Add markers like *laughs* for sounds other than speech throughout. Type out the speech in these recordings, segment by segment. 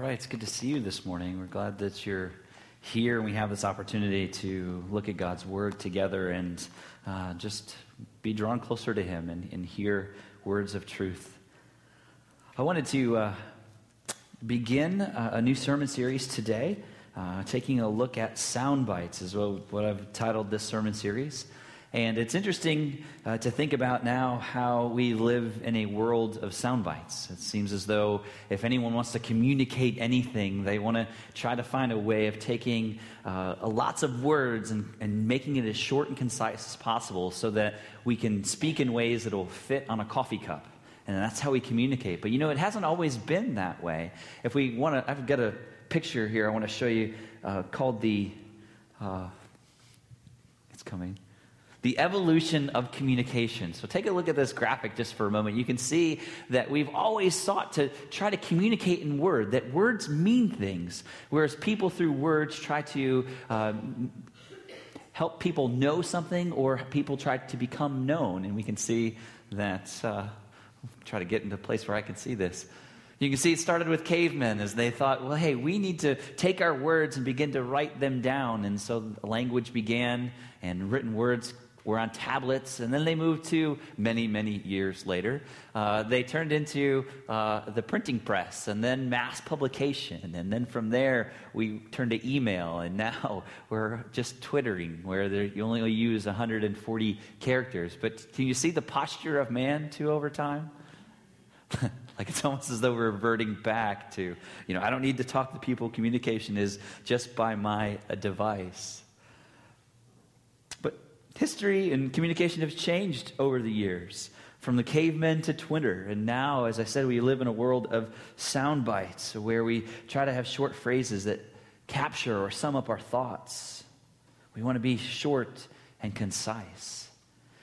right, it's good to see you this morning. We're glad that you're here and we have this opportunity to look at God's Word together and uh, just be drawn closer to Him and, and, hear words of truth. I wanted to uh, begin a, a, new sermon series today, uh, taking a look at sound bites, is what, what I've titled this sermon series. And it's interesting uh, to think about now how we live in a world of sound bites. It seems as though if anyone wants to communicate anything, they want to try to find a way of taking uh, lots of words and, and making it as short and concise as possible so that we can speak in ways that will fit on a coffee cup. And that's how we communicate. But you know, it hasn't always been that way. If we want to, I've got a picture here I want to show you uh, called the, uh, it's coming the evolution of communication. So take a look at this graphic just for a moment. You can see that we've always sought to try to communicate in word, that words mean things, whereas people through words try to uh, help people know something or people try to become known. And we can see that, uh, try to get into a place where I can see this. You can see it started with cavemen as they thought, well, hey, we need to take our words and begin to write them down. And so language began, and written words were on tablets, and then they moved to many, many years later. Uh, they turned into uh, the printing press, and then mass publication, and then from there we turned to email, and now *laughs* we're just twittering, where you only use 140 characters. But can you see the posture of man too over time? *laughs* like it's almost as though we're reverting back to, you know, I don't need to talk to people. Communication is just by my device. History and communication have changed over the years, from the cavemen to Twitter. And now, as I said, we live in a world of sound bites where we try to have short phrases that capture or sum up our thoughts. We want to be short and concise.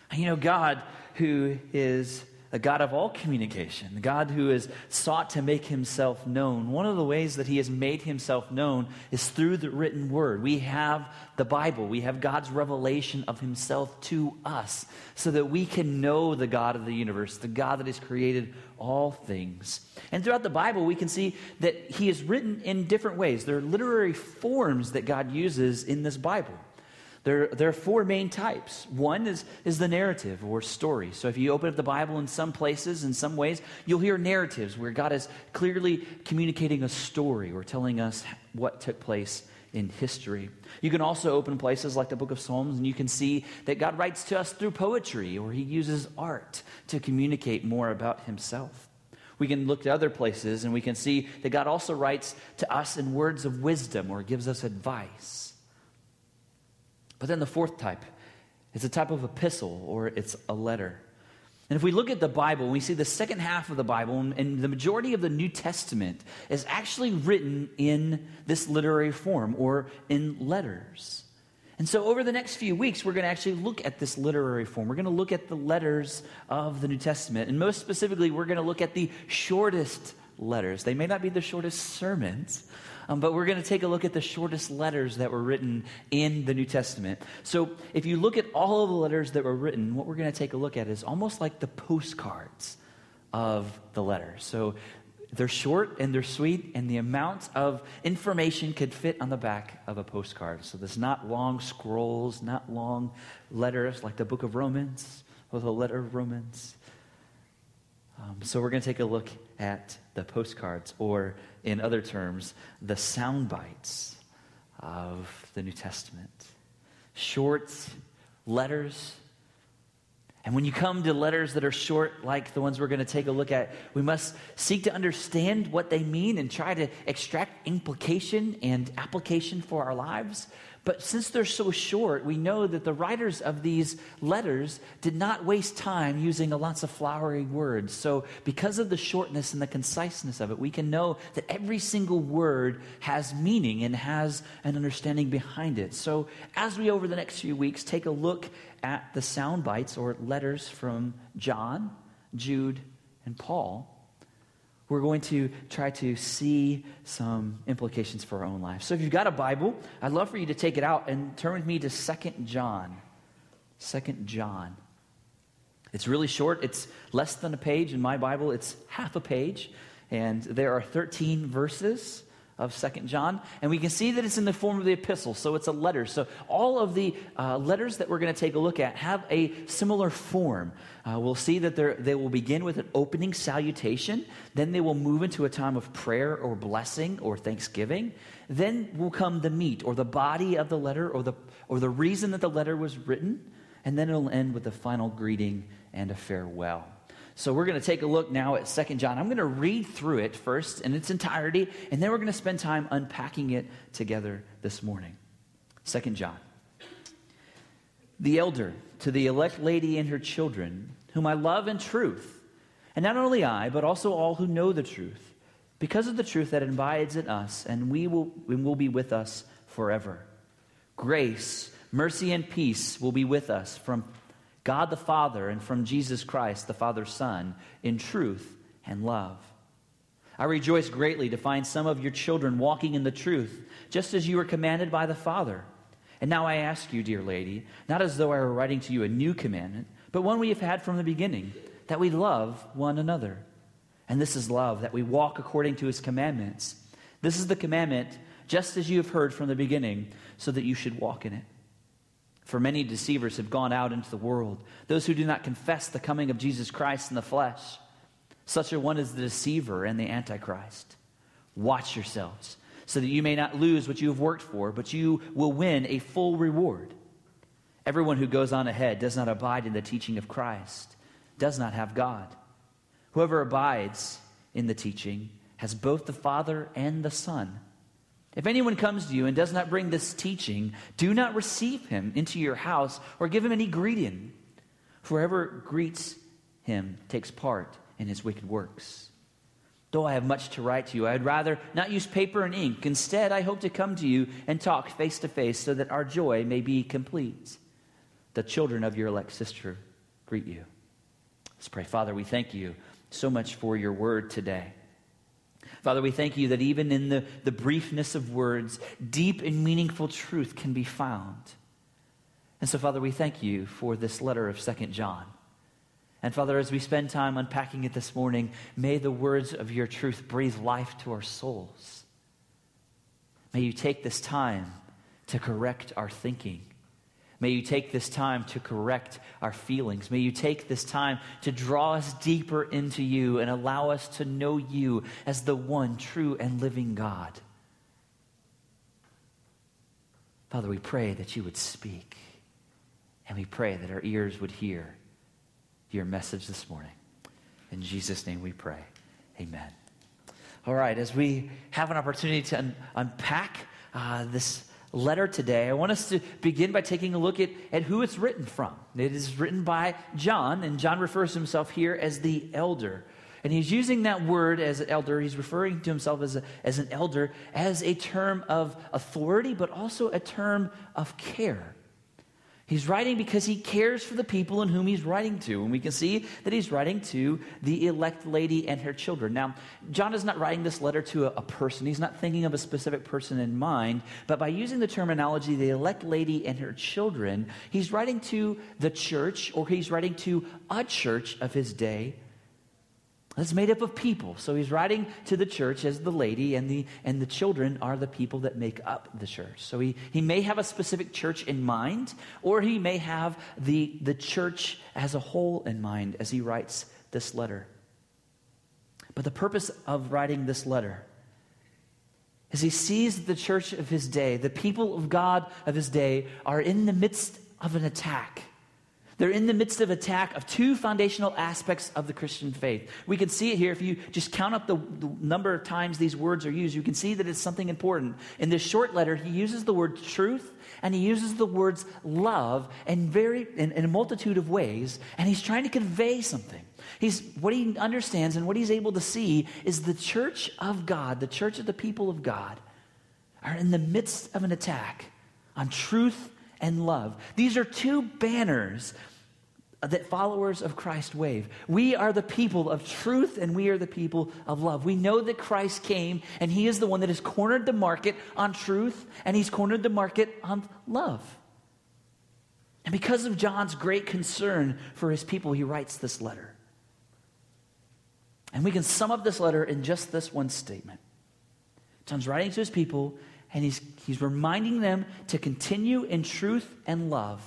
And you know, God, who is a God of all communication, the God who has sought to make himself known. One of the ways that he has made himself known is through the written word. We have the Bible, we have God's revelation of himself to us so that we can know the God of the universe, the God that has created all things. And throughout the Bible, we can see that he is written in different ways. There are literary forms that God uses in this Bible. There, there are four main types. One is, is the narrative or story. So if you open up the Bible in some places, in some ways, you'll hear narratives where God is clearly communicating a story or telling us what took place in history. You can also open places like the book of Psalms and you can see that God writes to us through poetry or he uses art to communicate more about himself. We can look to other places and we can see that God also writes to us in words of wisdom or gives us advice. But then the fourth type is a type of epistle or it's a letter. And if we look at the Bible, we see the second half of the Bible, and the majority of the New Testament is actually written in this literary form or in letters. And so, over the next few weeks, we're going to actually look at this literary form. We're going to look at the letters of the New Testament. And most specifically, we're going to look at the shortest letters. They may not be the shortest sermons, um, but we're going to take a look at the shortest letters that were written in the New Testament. So if you look at all of the letters that were written, what we're going to take a look at is almost like the postcards of the letters. So they're short and they're sweet, and the amount of information could fit on the back of a postcard. So there's not long scrolls, not long letters like the book of Romans or the letter of Romans. Um, so we're going to take a look at the postcards, or in other terms, the sound bites of the New Testament. Short letters. And when you come to letters that are short, like the ones we're going to take a look at, we must seek to understand what they mean and try to extract implication and application for our lives. But since they're so short, we know that the writers of these letters did not waste time using lots of flowery words. So, because of the shortness and the conciseness of it, we can know that every single word has meaning and has an understanding behind it. So, as we over the next few weeks take a look at the sound bites or letters from John, Jude, and Paul, we're going to try to see some implications for our own life. So if you've got a Bible, I'd love for you to take it out and turn with me to Second John. Second John. It's really short. It's less than a page in my Bible. It's half a page. And there are 13 verses. Of Second John, and we can see that it's in the form of the epistle, so it's a letter. So all of the uh, letters that we're going to take a look at have a similar form. Uh, we'll see that they will begin with an opening salutation, then they will move into a time of prayer or blessing or thanksgiving. Then will come the meat or the body of the letter or the, or the reason that the letter was written, and then it'll end with a final greeting and a farewell. So we're going to take a look now at Second John. I'm going to read through it first in its entirety, and then we're going to spend time unpacking it together this morning. Second John. The elder to the elect lady and her children, whom I love in truth, and not only I, but also all who know the truth, because of the truth that abides in us, and we will, and will be with us forever. Grace, mercy, and peace will be with us from God the Father and from Jesus Christ, the Father's Son, in truth and love. I rejoice greatly to find some of your children walking in the truth, just as you were commanded by the Father. And now I ask you, dear lady, not as though I were writing to you a new commandment, but one we have had from the beginning, that we love one another. And this is love, that we walk according to his commandments. This is the commandment, just as you have heard from the beginning, so that you should walk in it. For many deceivers have gone out into the world, those who do not confess the coming of Jesus Christ in the flesh. Such a one is the deceiver and the antichrist. Watch yourselves, so that you may not lose what you have worked for, but you will win a full reward. Everyone who goes on ahead does not abide in the teaching of Christ, does not have God. Whoever abides in the teaching has both the Father and the Son. If anyone comes to you and does not bring this teaching, do not receive him into your house or give him any greeting. Whoever greets him takes part in his wicked works. Though I have much to write to you, I would rather not use paper and ink. Instead, I hope to come to you and talk face to face so that our joy may be complete. The children of your elect sister greet you. Let's pray. Father, we thank you so much for your word today. Father, we thank you that even in the, the briefness of words, deep and meaningful truth can be found. And so, Father, we thank you for this letter of Second John. And Father, as we spend time unpacking it this morning, may the words of your truth breathe life to our souls. May you take this time to correct our thinking. May you take this time to correct our feelings. May you take this time to draw us deeper into you and allow us to know you as the one true and living God. Father, we pray that you would speak, and we pray that our ears would hear your message this morning. In Jesus' name we pray. Amen. All right, as we have an opportunity to un- unpack uh, this letter today, I want us to begin by taking a look at, at who it's written from. It is written by John, and John refers to himself here as the elder. And he's using that word as an elder, he's referring to himself as, a, as an elder as a term of authority, but also a term of care. He's writing because he cares for the people in whom he's writing to. And we can see that he's writing to the elect lady and her children. Now, John is not writing this letter to a, a, person, he's not thinking of a specific person in mind. But by using the terminology, the elect lady and her children, he's writing to the church or he's writing to a church of his day it's made up of people. So he's writing to the church as the lady, and the, and the children are the people that make up the church. So he, he may have a specific church in mind, or he may have the, the church as a whole in mind as he writes this letter. But the purpose of writing this letter is he sees the church of his day, the people of God of his day, are in the midst of an attack. They're in the midst of attack of two foundational aspects of the Christian faith. We can see it here. If you just count up the, the, number of times these words are used, you can see that it's something important. In this short letter, he uses the word truth and he uses the words love in, very, in, in a multitude of ways, and he's trying to convey something. He's, what he understands and what he's able to see is the church of God, the church of the people of God, are in the midst of an attack on truth and love. These are two banners that followers of Christ wave. We are the people of truth and we are the people of love. We know that Christ came and he is the one that has cornered the market on truth and he's cornered the market on love. And because of John's great concern for his people, he writes this letter. And we can sum up this letter in just this one statement John's writing to his people, and he's, he's reminding them to continue in truth and love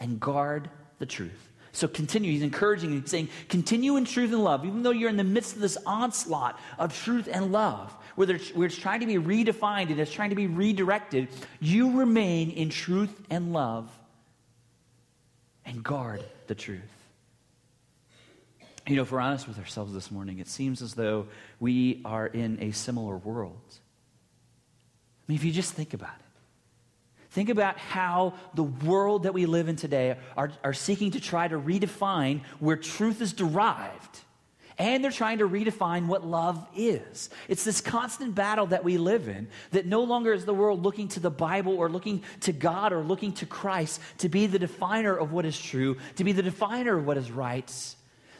and guard the truth. So continue. He's encouraging you, saying, continue in truth and love, even though you're in the midst of this onslaught of truth and love, where, where it's trying to be redefined and it's trying to be redirected. You remain in truth and love and guard the truth. You know, if we're honest with ourselves this morning, it seems as though we are in a similar world. I mean, if you just think about it, think about how the world that we live in today are, are seeking to try to redefine where truth is derived. And they're trying to redefine what love is. It's this constant battle that we live in that no longer is the world looking to the Bible or looking to God or looking to Christ to be the definer of what is true, to be the definer of what is right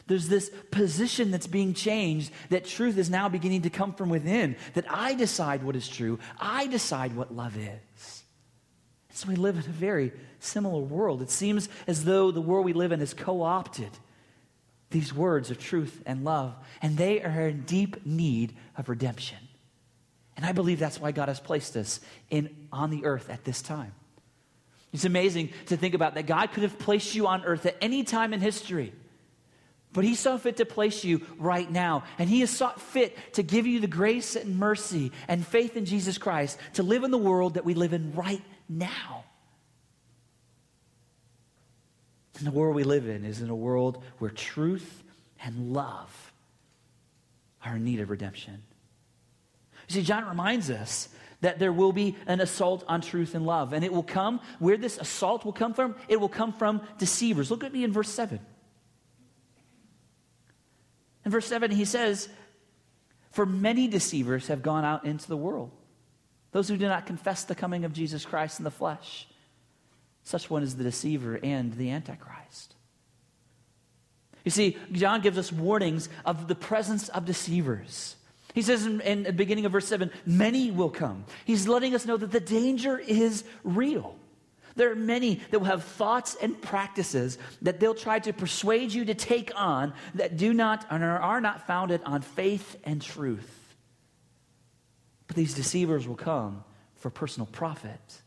there's this position that's being changed that truth is now beginning to come from within, that I decide what is true, I decide what love is. And so we live in a very similar world. It seems as though the world we live in has co opted these words of truth and love, and they are in deep need of redemption. And I believe that's why God has placed us in, on the earth at this time. It's amazing to think about that God could have placed you on earth at any time in history. But he saw fit to place you right now. And he has sought fit to give you the grace and mercy and faith in Jesus Christ to live in the world that we live in right now. And the world we live in is in a world where truth and love are in need of redemption. You see, John reminds us that there will be an assault on truth and love. And it will come, where this assault will come from, it will come from deceivers. Look at me in verse 7. In verse 7, he says, For many deceivers have gone out into the world, those who do not confess the coming of Jesus Christ in the flesh. Such one is the deceiver and the antichrist. You see, John gives us warnings of the presence of deceivers. He says in, in, the beginning of verse 7, many will come. He's letting us know that the danger is real. There are many that will have thoughts and practices that they'll try to persuade you to take on that do not and are not founded on faith and truth. But these deceivers will come for personal profit.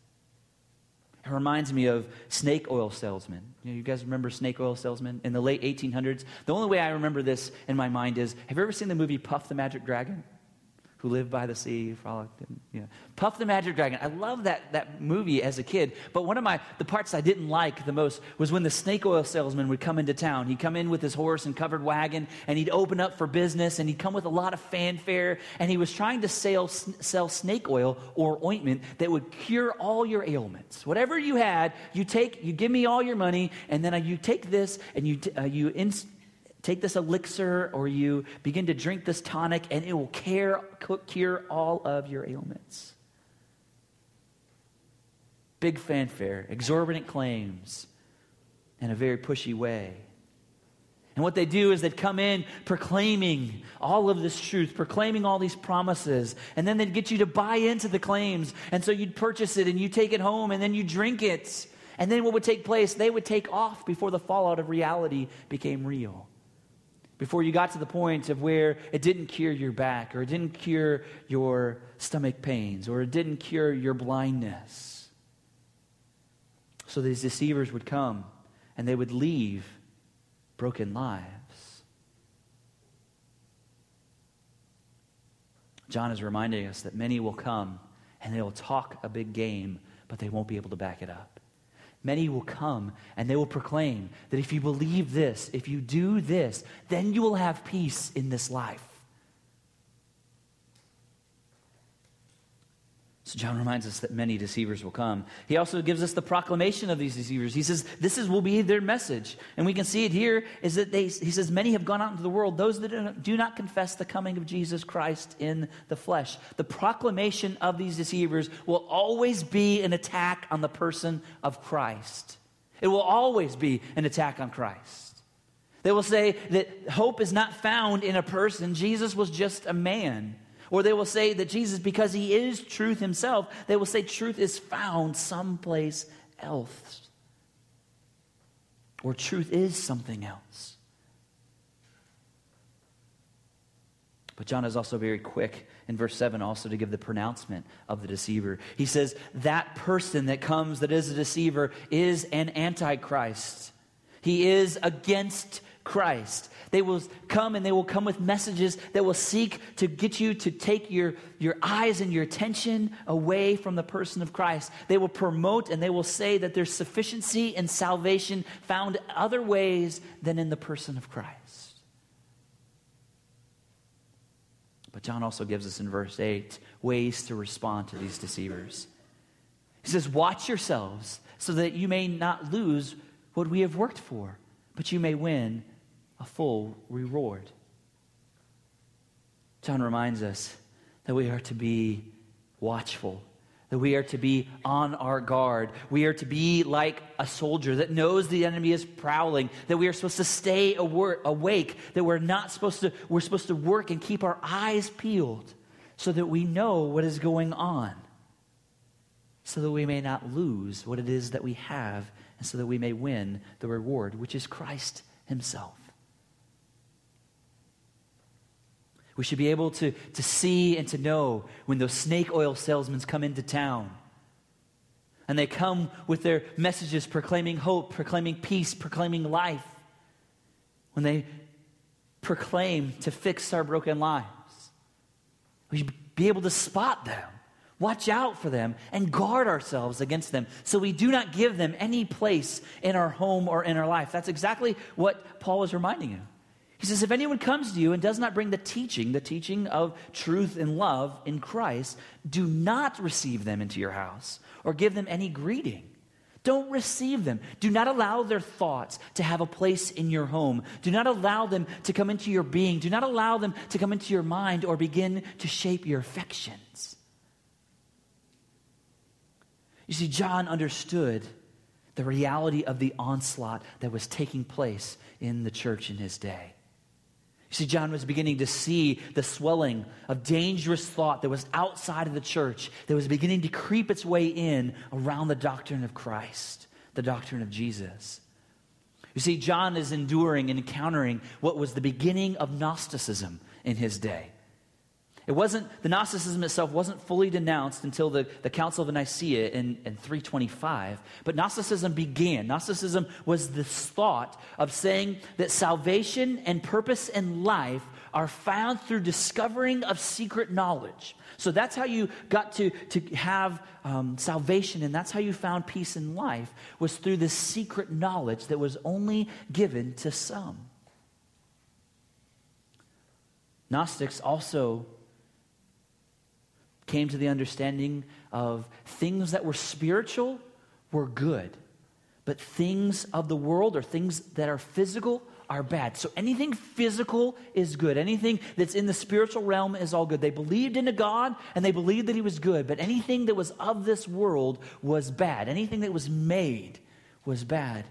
It reminds me of snake oil salesmen. You, know, you guys remember snake oil salesmen in the late 1800s? The only way I remember this in my mind is have you ever seen the movie Puff the Magic Dragon? Who lived by the sea, frolicked, and, you know. Puff the Magic Dragon. I love that, that movie as a kid, but one of my, the parts I didn't like the most was when the snake oil salesman would come into town. He'd come in with his horse and covered wagon, and he'd open up for business, and he'd come with a lot of fanfare, and he was trying to sell, sell snake oil or ointment that would cure all your ailments. Whatever you had, you take, you give me all your money, and then you take this, and you, uh, you inst- take this elixir or you begin to drink this tonic, and it will care, cure all of your ailments. Big fanfare, exorbitant claims, in a very pushy way. And what they do is they'd come in proclaiming all of this truth, proclaiming all these promises, and then they'd get you to buy into the claims. And so you'd purchase it and you take it home and then you drink it. And then what would take place? They would take off before the fallout of reality became real before you got to the point of where it didn't cure your back, or it didn't cure your stomach pains, or it didn't cure your blindness. So these deceivers would come and they would leave broken lives. John is reminding us that many will come and they will talk a big game, but they won't be able to back it up. Many will come and they will proclaim that if you believe this, if you do this, then you will have peace in this life. So John reminds us that many deceivers will come. He also gives us the proclamation of these deceivers. He says, This is, will be their message. And we can see it here is that they, he says, Many have gone out into the world, those that do not confess the coming of Jesus Christ in the flesh. The proclamation of these deceivers will always be an attack on the person of Christ. It will always be an attack on Christ. They will say that hope is not found in a person, Jesus was just a man. Or they will say that Jesus, because he is truth himself, they will say truth is found someplace else. Or truth is something else. But John is also very quick in verse 7 also to give the pronouncement of the deceiver. He says, That person that comes that is a deceiver is an antichrist. He is against Christ. They will come and they will come with messages that will seek to get you to take your, your eyes and your attention away from the person of Christ. They will promote and they will say that there's sufficiency and salvation found other ways than in the person of Christ. But John also gives us in verse 8 ways to respond to these deceivers. He says, Watch yourselves so that you may not lose what we have worked for, but you may win a full reward. John reminds us that we are to be watchful that we are to be on our guard. We are to be like a soldier that knows the enemy is prowling, that we are supposed to stay awake, that we're not supposed to, we're supposed to work and keep our eyes peeled so that we know what is going on, so that we may not lose what it is that we have, and so that we may win the reward, which is Christ Himself. We should be able to, to see and to know when those snake oil salesmen come into town. And they come with their messages proclaiming hope, proclaiming peace, proclaiming life. When they proclaim to fix our broken lives, we should be able to spot them, watch out for them, and guard ourselves against them so we do not give them any place in our home or in our life. That's exactly what Paul is reminding you. He says, If anyone comes to you and does not bring the teaching, the teaching of truth and love in Christ, do not receive them into your house or give them any greeting. Don't receive them. Do not allow their thoughts to have a place in your home. Do not allow them to come into your being. Do not allow them to come into your mind or begin to shape your affections. You see, John understood the reality of the onslaught that was taking place in the church in his day. You see, John was beginning to see the swelling of dangerous thought that was outside of the church, that was beginning to creep its way in around the doctrine of Christ, the doctrine of Jesus. You see, John is enduring and encountering what was the beginning of Gnosticism in his day. It wasn't, the Gnosticism itself wasn't fully denounced until the, the Council of Nicaea in, in 325. But Gnosticism began. Gnosticism was this thought of saying that salvation and purpose in life are found through discovering of secret knowledge. So that's how you got to, to have um, salvation, and that's how you found peace in life, was through this secret knowledge that was only given to some. Gnostics also came to the understanding of things that were spiritual were good, but things of the world or things that are physical are bad. So anything physical is good. Anything that's in the spiritual realm is all good. They believed in a God and they believed that he was good, but anything that was of this world was bad. Anything that was made was bad.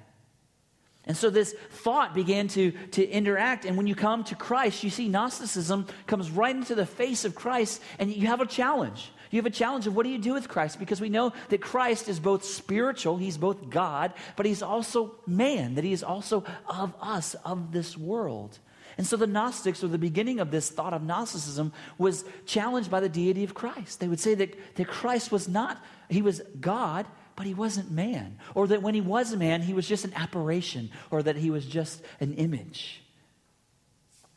And so this thought began to, to interact. And when you come to Christ, you see Gnosticism comes right into the face of Christ, and you have a challenge. You have a challenge of what do you do with Christ? Because we know that Christ is both spiritual, he's both God, but he's also man, that he is also of us, of this world. And so the Gnostics, or the beginning of this thought of Gnosticism, was challenged by the deity of Christ. They would say that, that Christ was not, he was God, but he wasn't man. Or that when he was a man, he was just an apparition, or that he was just an image.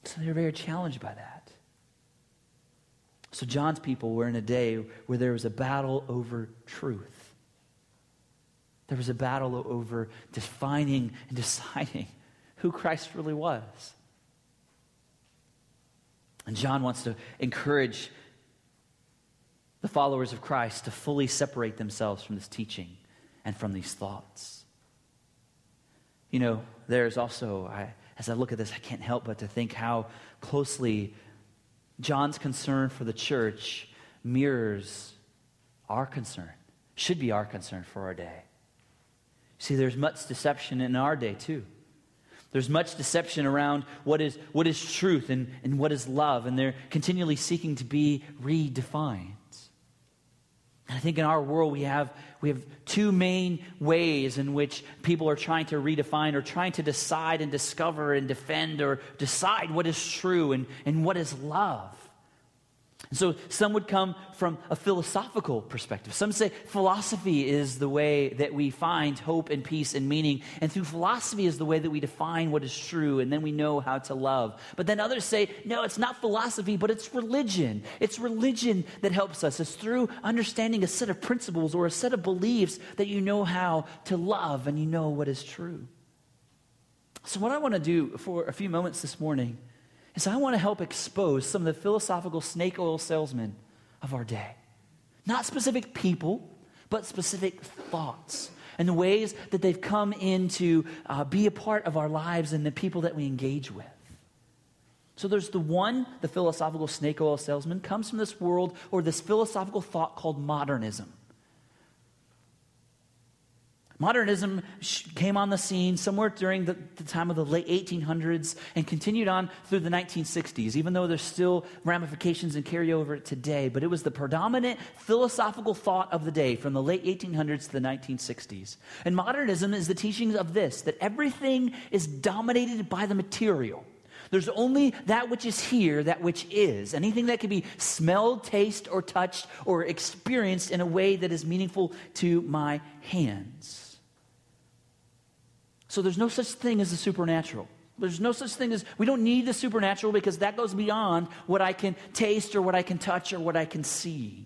So they were very challenged by that. So John's people were in a day where there was a battle over truth. There was a battle over defining and *laughs* deciding who Christ really was. And John wants to encourage the followers of Christ to fully separate themselves from this teaching and from these thoughts. You know, there's also, I, as I look at this, I can't help but to think how closely John's concern for the church mirrors our concern, should be our concern for our day. See, there's much deception in our day, too. There's much deception around what is, what is truth and, and what is love, and they're continually seeking to be redefined. And I think in our world we have, we have two main ways in which people are trying to redefine or trying to decide and discover and defend or decide what is true and, and what is love. So some would come from a philosophical perspective. Some say philosophy is the way that we find hope and peace and meaning. And through philosophy is the way that we define what is true and then we know how to love. But then others say, no, it's not philosophy, but it's religion. It's religion that helps us. It's through understanding a set of principles or a set of beliefs that you know how to love and you know what is true. So, what I want to do for a few moments this morning is I want to help expose some of the philosophical snake oil salesmen of our day. Not specific people, but specific thoughts and the ways that they've come in to uh, be a part of our lives and the people that we engage with. So there's the one, the philosophical snake oil salesman, comes from this world or this philosophical thought called modernism. Modernism came on the scene somewhere during the, the, time of the late 1800s and continued on through the 1960s, even though there's still ramifications and carryover today. But it was the predominant philosophical thought of the day from the late 1800s to the 1960s. And modernism is the teaching of this that everything is dominated by the material. There's only that which is here, that which is. Anything that can be smelled, tasted, or touched or experienced in a way that is meaningful to my hands. So there's no such thing as the supernatural. There's no such thing as, we don't need the supernatural because that goes beyond what I can taste or what I can touch or what I can see.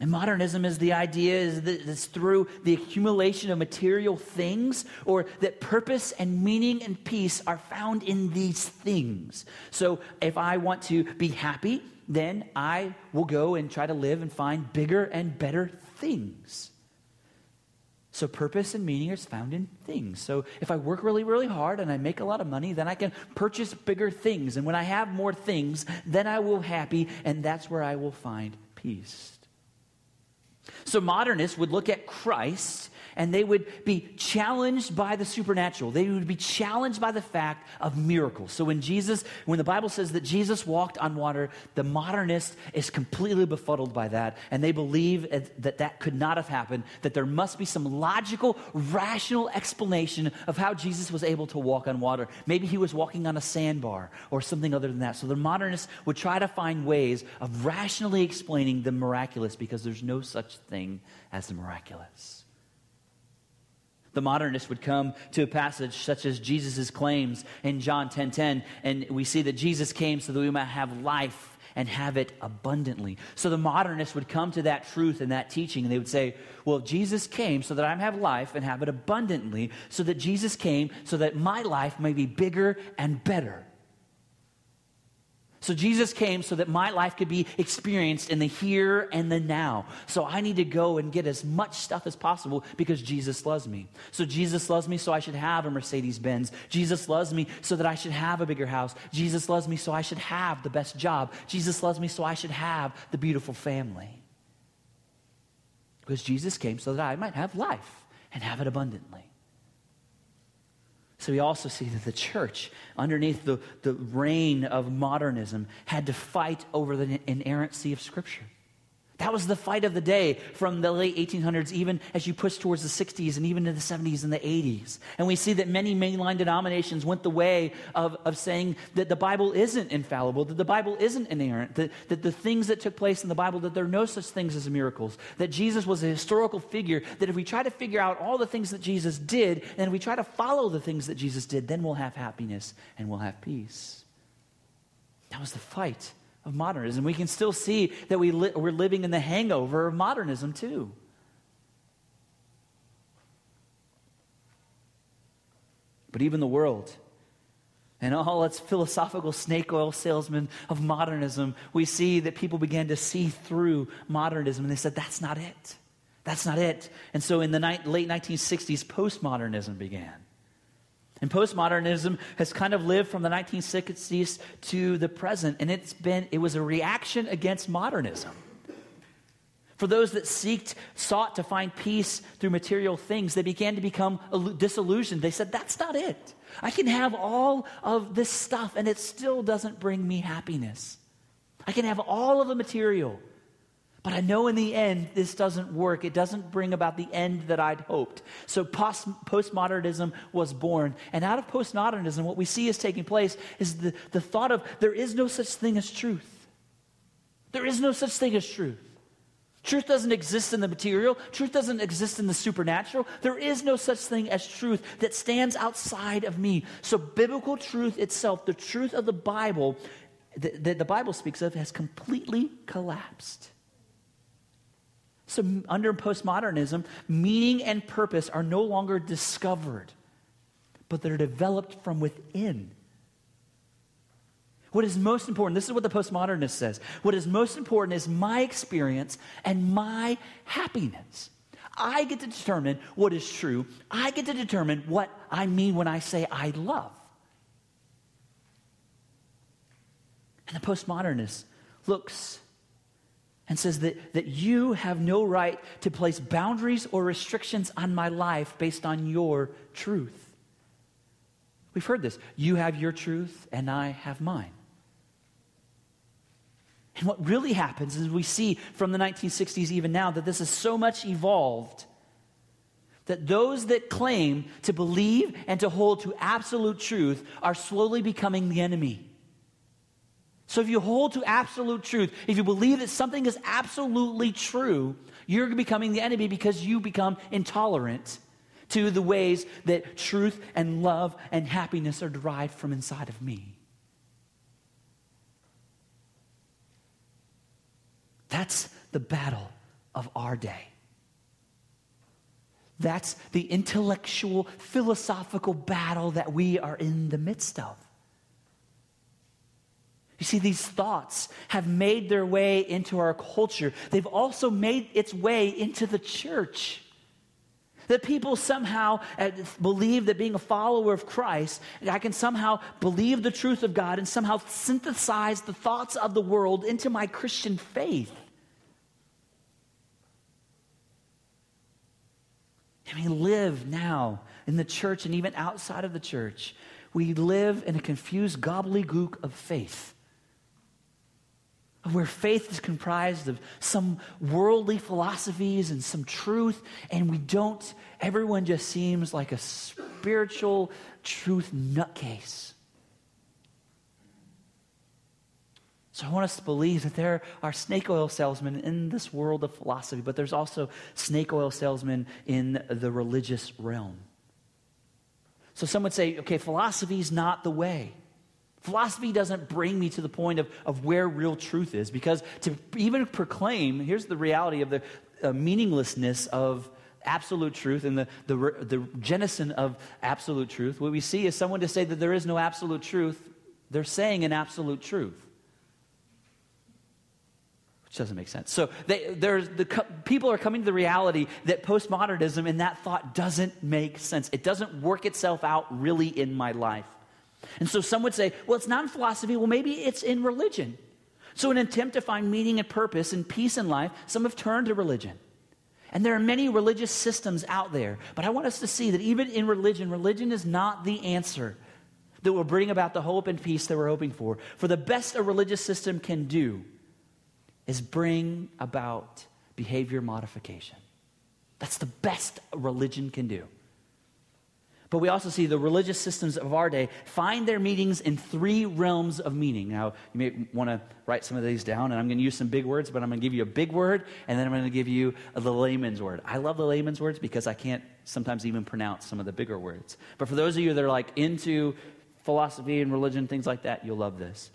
And modernism is the idea is that it's through the accumulation of material things, or that purpose and meaning and peace are found in these things. So if I want to be happy, then I will go and try to live and find bigger and better things. So, purpose and meaning is found in things. So, if I work really, really hard and I make a lot of money, then I can purchase bigger things. And when I have more things, then I will happy, and that's where I will find peace. So, modernists would look at Christ and they would be challenged by the supernatural. They would be challenged by the fact of miracles. So when Jesus, when the Bible says that Jesus walked on water, the modernist is completely befuddled by that, and they believe that that could not have happened, that there must be some logical, rational explanation of how Jesus was able to walk on water. Maybe he was walking on a sandbar or something other than that. So the modernists would try to find ways of rationally explaining the miraculous because there's no such thing as the miraculous. The modernist would come to a passage such as Jesus' claims in John 10:10, 10, 10, and we see that Jesus came so that we might have life and have it abundantly. So the modernist would come to that truth and that teaching, and they would say, Well, Jesus came so that I might have life and have it abundantly, so that Jesus came so that my life may be bigger and better. So Jesus came so that my life could be experienced in the here and the now. So I need to go and get as much stuff as possible because Jesus loves me. So Jesus loves me so I should have a Mercedes Benz. Jesus loves me so that I should have a bigger house. Jesus loves me so I should have the best job. Jesus loves me so I should have the beautiful family. Because Jesus came so that I might have life and have it abundantly. So we also see that the church, underneath the, the reign of modernism, had to fight over the inerrancy of Scripture. That was the fight of the day from the late 1800s, even as you push towards the 60s and even to the 70s and the 80s. And we see that many mainline denominations went the way of, of saying that the Bible isn't infallible, that the Bible isn't inerrant, that, that the things that took place in the Bible, that there are no such things as miracles, that Jesus was a historical figure, that if we try to figure out all the things that Jesus did, and we try to follow the things that Jesus did, then we'll have happiness and we'll have peace. That was the fight of modernism. We can still see that we li- we're living in the hangover of modernism, too. But even the world and all its philosophical snake oil salesmen of modernism, we see that people began to see through modernism and they said, that's not it. That's not it. And so in the ni- late 1960s, postmodernism began. And postmodernism has kind of lived from the 1960s to the present, and it's been, it was a reaction against modernism. For those that seeked, sought to find peace through material things, they began to become disillusioned. They said, That's not it. I can have all of this stuff, and it still doesn't bring me happiness. I can have all of the material, But I know in the end, this doesn't work. It doesn't bring about the end that I'd hoped. So post- postmodernism was born. And out of postmodernism, what we see is taking place is the, the thought of there is no such thing as truth. There is no such thing as truth. Truth doesn't exist in the material. Truth doesn't exist in the supernatural. There is no such thing as truth that stands outside of me. So, biblical truth itself, the truth of the Bible that, that the Bible speaks of, has completely collapsed. So, under postmodernism, meaning and purpose are no longer discovered, but they're developed from within. What is most important, this is what the postmodernist says. What is most important is my experience and my happiness. I get to determine what is true. I get to determine what I mean when I say I love. And the postmodernist looks and says that, that you have no right to place boundaries or restrictions on my life based on your truth. We've heard this. You have your truth, and I have mine. And what really happens is we see from the 1960s, even now, that this is so much evolved that those that claim to believe and to hold to absolute truth are slowly becoming the enemy. So if you hold to absolute truth, if you believe that something is absolutely true, you're becoming the enemy because you become intolerant to the ways that truth and love and happiness are derived from inside of me. That's the battle of our day. That's the intellectual, philosophical battle that we are in the midst of. You see, these thoughts have made their way into our culture. They've also made its way into the church. That people somehow uh, believe that being a follower of Christ, I can somehow believe the truth of God and somehow synthesize the thoughts of the world into my Christian faith. And we live now in the church and even outside of the church. We live in a confused gobbledygook of faith where faith is comprised of some worldly philosophies and some truth, and we don't, everyone just seems like a spiritual truth nutcase. So I want us to believe that there are snake oil salesmen in this world of philosophy, but there's also snake oil salesmen in the religious realm. So some would say, okay, philosophy is not the way. Philosophy doesn't bring me to the point of, of where real truth is because to even proclaim, here's the reality of the uh, meaninglessness of absolute truth and the, the, the genesis of absolute truth. What we see is someone to say that there is no absolute truth, they're saying an absolute truth. Which doesn't make sense. So they, there's the, people are coming to the reality that postmodernism and that thought doesn't make sense. It doesn't work itself out really in my life. And so some would say, well, it's not in philosophy. Well, maybe it's in religion. So, in an attempt to find meaning and purpose and peace in life, some have turned to religion. And there are many religious systems out there. But I want us to see that even in religion, religion is not the answer that will bring about the hope and peace that we're hoping for. For the best a religious system can do is bring about behavior modification. That's the best a religion can do. But we also see the religious systems of our day find their meanings in three realms of meaning. Now, you may want to write some of these down, and I'm going to use some big words, but I'm going to give you a big word, and then I'm going to give you the layman's word. I love the layman's words because I can't sometimes even pronounce some of the bigger words. But for those of you that are like into philosophy and religion, things like that, you'll love this.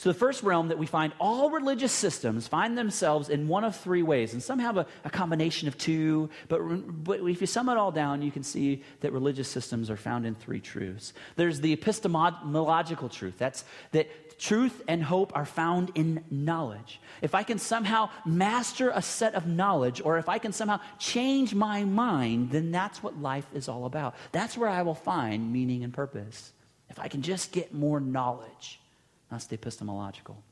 So, the first realm that we find all religious systems find themselves in one of three ways, and some have a, a, combination of two, but, but if you sum it all down, you can see that religious systems are found in three truths. There's the epistemological truth that's that truth and hope are found in knowledge. If I can somehow master a set of knowledge, or if I can somehow change my mind, then that's what life is all about. That's where I will find meaning and purpose. If I can just get more knowledge. That's the epistemological.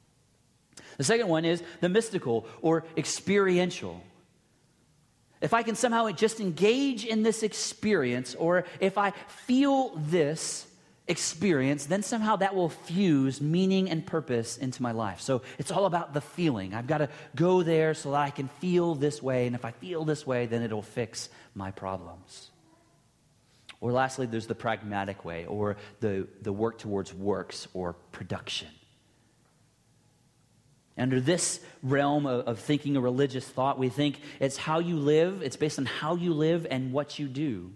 The second one is the mystical or experiential. If I can somehow just engage in this experience, or if I feel this, experience, then somehow that will fuse meaning and purpose into my life. So it's all about the feeling. I've got to go there so that I can feel this way. And if I feel this way, then it'll fix my problems. Or lastly, there's the pragmatic way, or the, the work towards works or production. Under this realm of, of thinking a religious thought, we think it's how you live, it's based on how you live and what you do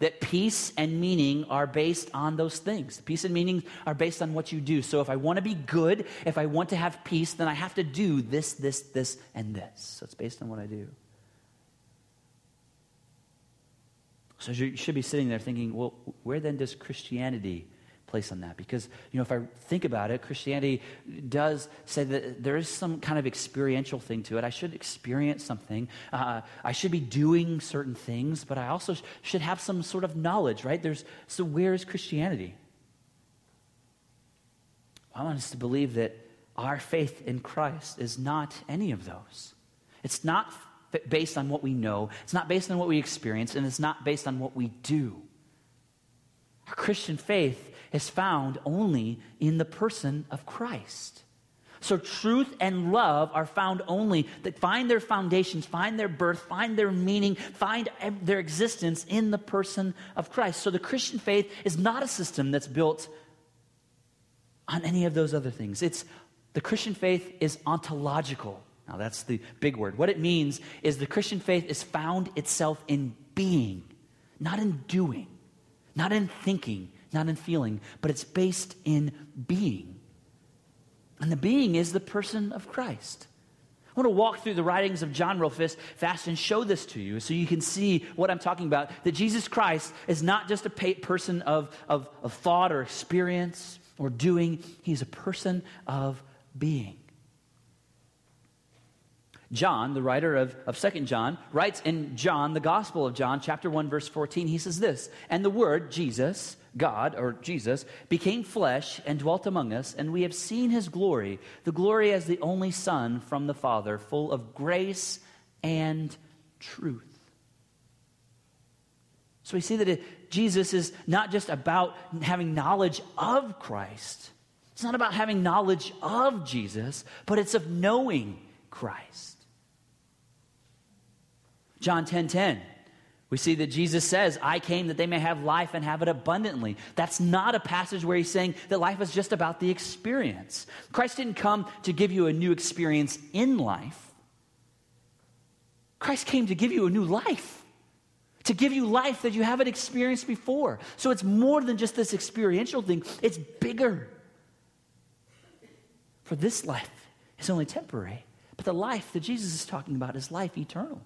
that peace and meaning are based on those things. Peace and meaning are based on what you do. So if I want to be good, if I want to have peace, then I have to do this, this, this, and this. So it's based on what I do. So you should be sitting there thinking, well, where then does Christianity place on that? Because you know if i think about it christianity does say that there is some kind of experiential thing to it. I should experience something. Uh, i should be doing certain things but i also sh- should have some sort of knowledge right? There's so where is christianity? I want us to believe that our faith in christ is not any of those. It's not based on what we know it's not based on what we experience and it's not based on what we do our christian faith is found only in the person of Christ. So truth and love are found only that find their foundations, find their birth, find their meaning, find their existence in the person of Christ. So the Christian faith is not a system that's built on any of those other things. It's the Christian faith is ontological. Now that's the big word. What it means is the Christian faith is found itself in being, not in doing, not in thinking, not in feeling, but it's based in being. And the being is the person of Christ. I want to walk through the writings of John real fast and show this to you so you can see what I'm talking about. That Jesus Christ is not just a person of, of, of thought or experience or doing, he's a person of being. John, the writer of, of 2 John, writes in John, the Gospel of John, chapter 1, verse 14, he says this And the Word, Jesus, God, or Jesus, became flesh and dwelt among us, and we have seen his glory, the glory as the only Son from the Father, full of grace and truth. So we see that it, Jesus is not just about having knowledge of Christ, it's not about having knowledge of Jesus, but it's of knowing Christ. John 10 10. We see that Jesus says, I came that they may have life and have it abundantly. That's not a passage where he's saying that life is just about the experience. Christ didn't come to give you a new experience in life, Christ came to give you a new life, to give you life that you haven't experienced before. So it's more than just this experiential thing, it's bigger. For this life is only temporary, but the life that Jesus is talking about is life eternal.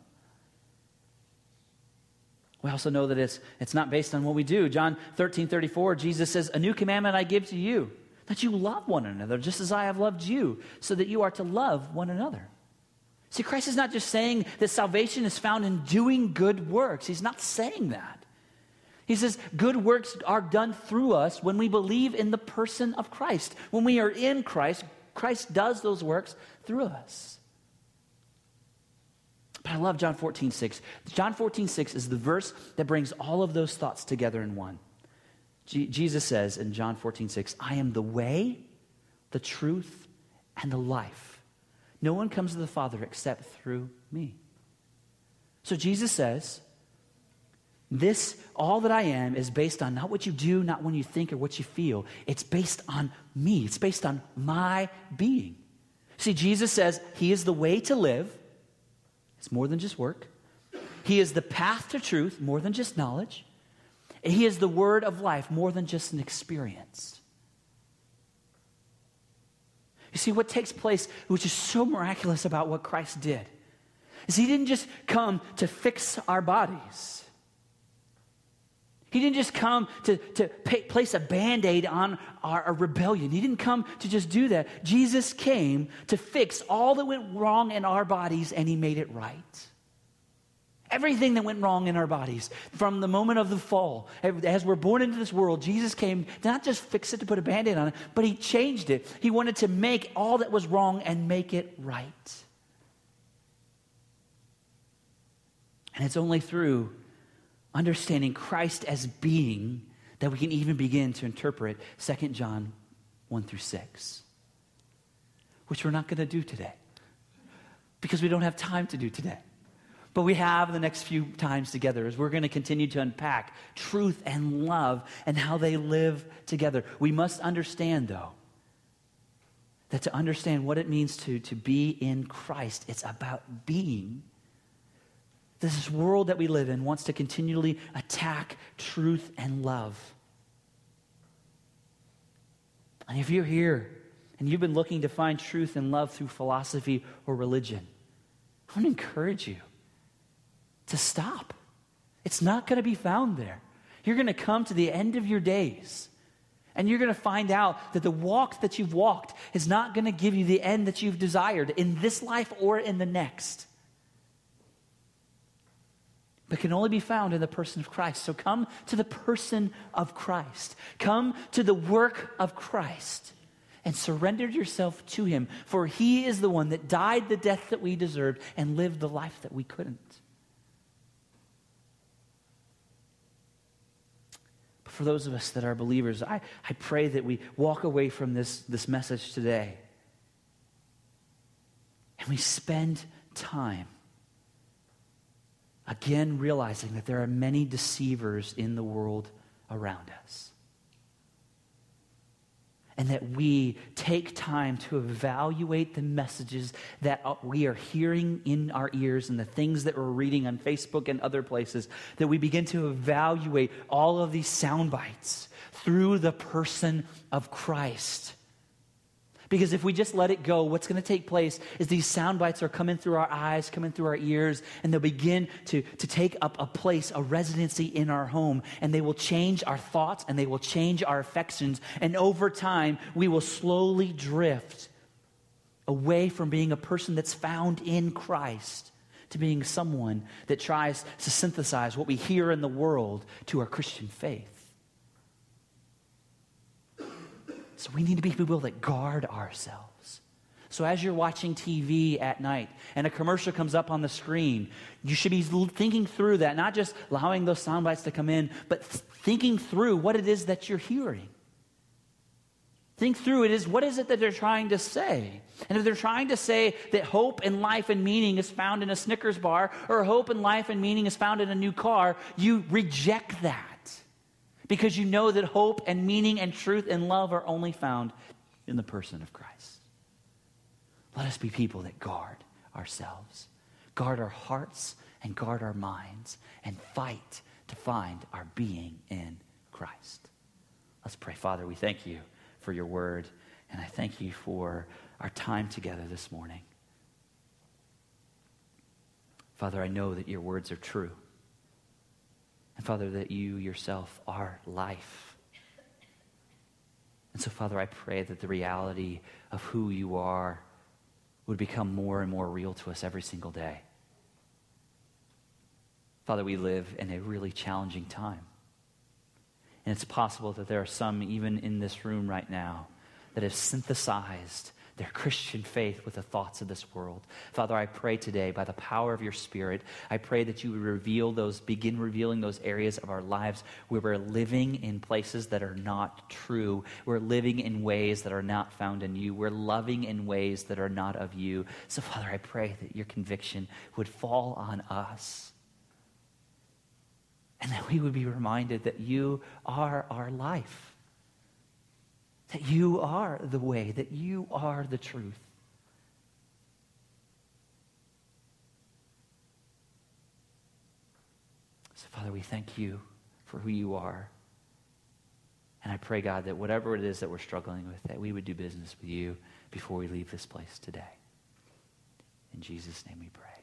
We also know that it's, it's not based on what we do. John 13, 34, Jesus says, A new commandment I give to you, that you love one another, just as I have loved you, so that you are to love one another. See, Christ is not just saying that salvation is found in doing good works. He's not saying that. He says good works are done through us when we believe in the person of Christ. When we are in Christ, Christ does those works through us. But I love John 14, 6. John 14, 6 is the verse that brings all of those thoughts together in one. Jesus says in John 14, 6, I am the way, the truth, and the life. No one comes to the Father except through me. So Jesus says, this, all that I am, is based on not what you do, not when you think or what you feel. It's based on me. It's based on my being. See, Jesus says He is the way to live, it's more than just work. He is the path to truth, more than just knowledge. He is the word of life, more than just an experience. You see, what takes place, which is so miraculous about what Christ did, is he didn't just come to fix our bodies. He didn't just come to, to pay, place a band aid on our, our, rebellion. He didn't come to just do that. Jesus came to fix all that went wrong in our bodies, and He made it right. Everything that went wrong in our bodies from the moment of the fall, as we're born into this world, Jesus came to not just fix it to put a band aid on it, but He changed it. He wanted to make all that was wrong and make it right. And it's only through understanding Christ as being that we can even begin to interpret 2 John 1 through 6, which we're not going to do today because we don't have time to do today. But we have the next few times together as we're going to continue to unpack truth and love and how they live together. We must understand, though, that to understand what it means to, to be in Christ, it's about being. This world that we live in wants to continually attack truth and love. And if you're here and you've been looking to find truth and love through philosophy or religion, I want to encourage you to stop. It's not going to be found there. You're going to come to the end of your days and you're going to find out that the walk that you've walked is not going to give you the end that you've desired in this life or in the next. But can only be found in the person of Christ. So come to the person of Christ. Come to the work of Christ and surrender yourself to him, for he is the one that died the death that we deserved and lived the life that we couldn't. But for those of us that are believers, I, I pray that we walk away from this, this message today and we spend time again realizing that there are many deceivers in the world around us and that we take time to evaluate the messages that we are hearing in our ears and the things that we're reading on Facebook and other places, that we begin to evaluate all of these sound bites through the person of Christ. Because if we just let it go, what's going to take place is these sound bites are coming through our eyes, coming through our ears, and they'll begin to, to take up a place, a residency in our home, and they will change our thoughts and they will change our affections. And over time, we will slowly drift away from being a person that's found in Christ to being someone that tries to synthesize what we hear in the world to our Christian faith. So we need to be people that guard ourselves. So as you're watching TV at night and a commercial comes up on the screen, you should be thinking through that, not just allowing those sound bites to come in, but thinking through what it is that you're hearing. Think through it is what is it that they're trying to say? And if they're trying to say that hope and life and meaning is found in a Snickers bar or hope and life and meaning is found in a new car, you reject that because you know that hope and meaning and truth and love are only found in the person of Christ. Let us be people that guard ourselves, guard our hearts, and guard our minds, and fight to find our being in Christ. Let's pray. Father, we thank you for your word, and I thank you for our time together this morning. Father, I know that your words are true. Father, that you yourself are life. And so, Father, I pray that the reality of who you are would become more and more real to us every single day. Father, we live in a really challenging time. And it's possible that there are some, even in this room right now, that have synthesized their Christian faith with the thoughts of this world. Father, I pray today by the power of your Spirit, I pray that you would reveal those, begin revealing those areas of our lives where we're living in places that are not true. We're living in ways that are not found in you. We're loving in ways that are not of you. So, Father, I pray that your conviction would fall on us. And that we would be reminded that you are our life that you are the way, that you are the truth. So, Father, we thank you for who you are. And I pray, God, that whatever it is that we're struggling with, that we would do business with you before we leave this place today. In Jesus' name we pray.